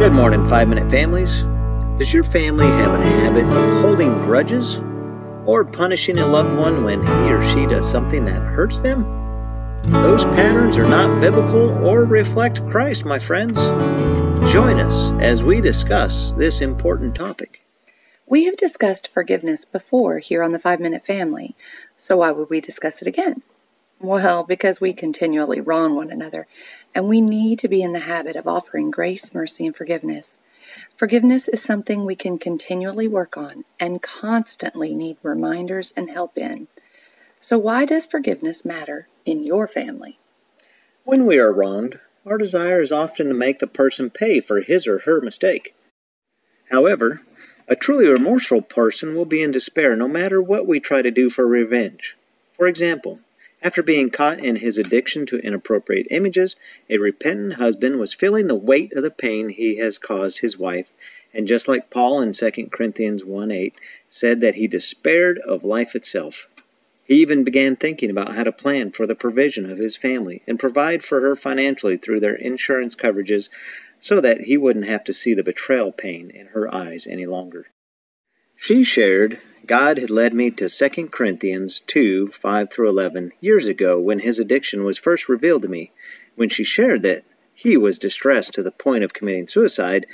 Good morning, Five Minute Families. Does your family have a habit of holding grudges or punishing a loved one when he or she does something that hurts them? Those patterns are not biblical or reflect Christ, my friends. Join us as we discuss this important topic. We have discussed forgiveness before here on the Five Minute Family, so why would we discuss it again? Well, because we continually wrong one another, and we need to be in the habit of offering grace, mercy, and forgiveness. Forgiveness is something we can continually work on and constantly need reminders and help in. So, why does forgiveness matter in your family? When we are wronged, our desire is often to make the person pay for his or her mistake. However, a truly remorseful person will be in despair no matter what we try to do for revenge. For example, after being caught in his addiction to inappropriate images, a repentant husband was feeling the weight of the pain he has caused his wife, and just like Paul in 2 Corinthians 1 8 said that he despaired of life itself. He even began thinking about how to plan for the provision of his family and provide for her financially through their insurance coverages so that he wouldn't have to see the betrayal pain in her eyes any longer. She shared God had led me to 2 Corinthians 2 5 through 11 years ago when his addiction was first revealed to me, when she shared that he was distressed to the point of committing suicide,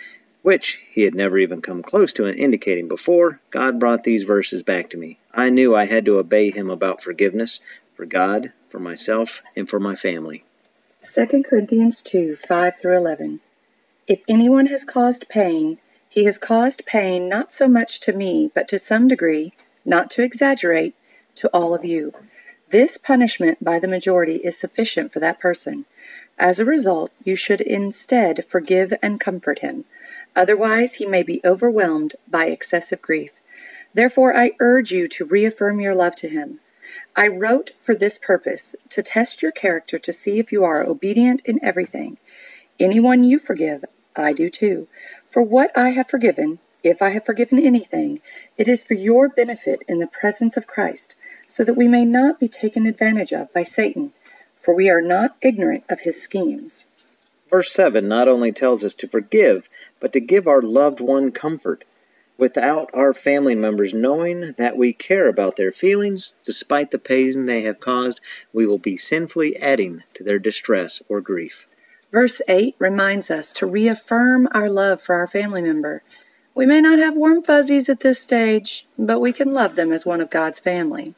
which he had never even come close to indicating before. God brought these verses back to me. I knew I had to obey him about forgiveness for God, for myself, and for my family. 2 Corinthians 2 5 through 11. If anyone has caused pain, he has caused pain not so much to me, but to some degree, not to exaggerate, to all of you. This punishment by the majority is sufficient for that person. As a result, you should instead forgive and comfort him. Otherwise, he may be overwhelmed by excessive grief. Therefore, I urge you to reaffirm your love to him. I wrote for this purpose, to test your character to see if you are obedient in everything. Anyone you forgive, I do too. For what I have forgiven, if I have forgiven anything, it is for your benefit in the presence of Christ, so that we may not be taken advantage of by Satan, for we are not ignorant of his schemes. Verse 7 not only tells us to forgive, but to give our loved one comfort. Without our family members knowing that we care about their feelings, despite the pain they have caused, we will be sinfully adding to their distress or grief. Verse 8 reminds us to reaffirm our love for our family member. We may not have warm fuzzies at this stage, but we can love them as one of God's family.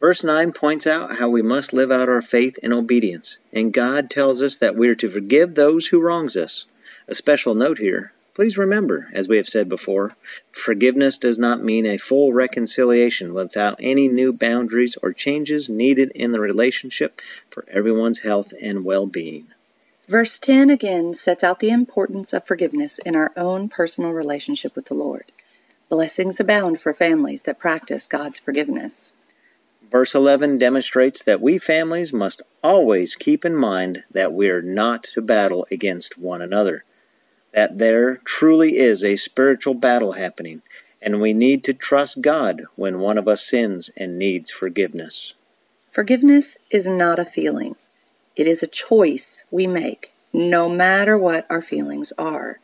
Verse 9 points out how we must live out our faith in obedience, and God tells us that we are to forgive those who wrongs us. A special note here. Please remember, as we have said before, forgiveness does not mean a full reconciliation without any new boundaries or changes needed in the relationship for everyone's health and well being. Verse 10 again sets out the importance of forgiveness in our own personal relationship with the Lord. Blessings abound for families that practice God's forgiveness. Verse 11 demonstrates that we families must always keep in mind that we are not to battle against one another, that there truly is a spiritual battle happening, and we need to trust God when one of us sins and needs forgiveness. Forgiveness is not a feeling. It is a choice we make, no matter what our feelings are.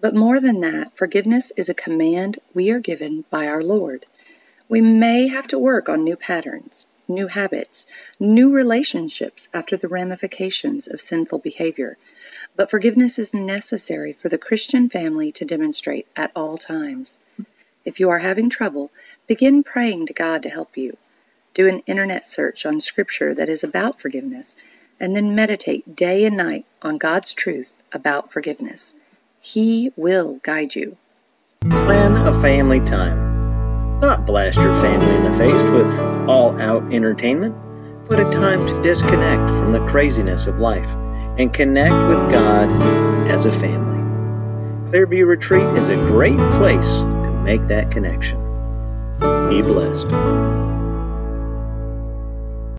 But more than that, forgiveness is a command we are given by our Lord. We may have to work on new patterns, new habits, new relationships after the ramifications of sinful behavior. But forgiveness is necessary for the Christian family to demonstrate at all times. If you are having trouble, begin praying to God to help you. Do an internet search on scripture that is about forgiveness and then meditate day and night on God's truth about forgiveness. He will guide you. Plan a family time. Not blast your family in the face with all out entertainment, but a time to disconnect from the craziness of life and connect with God as a family. Clearview Retreat is a great place to make that connection. Be blessed.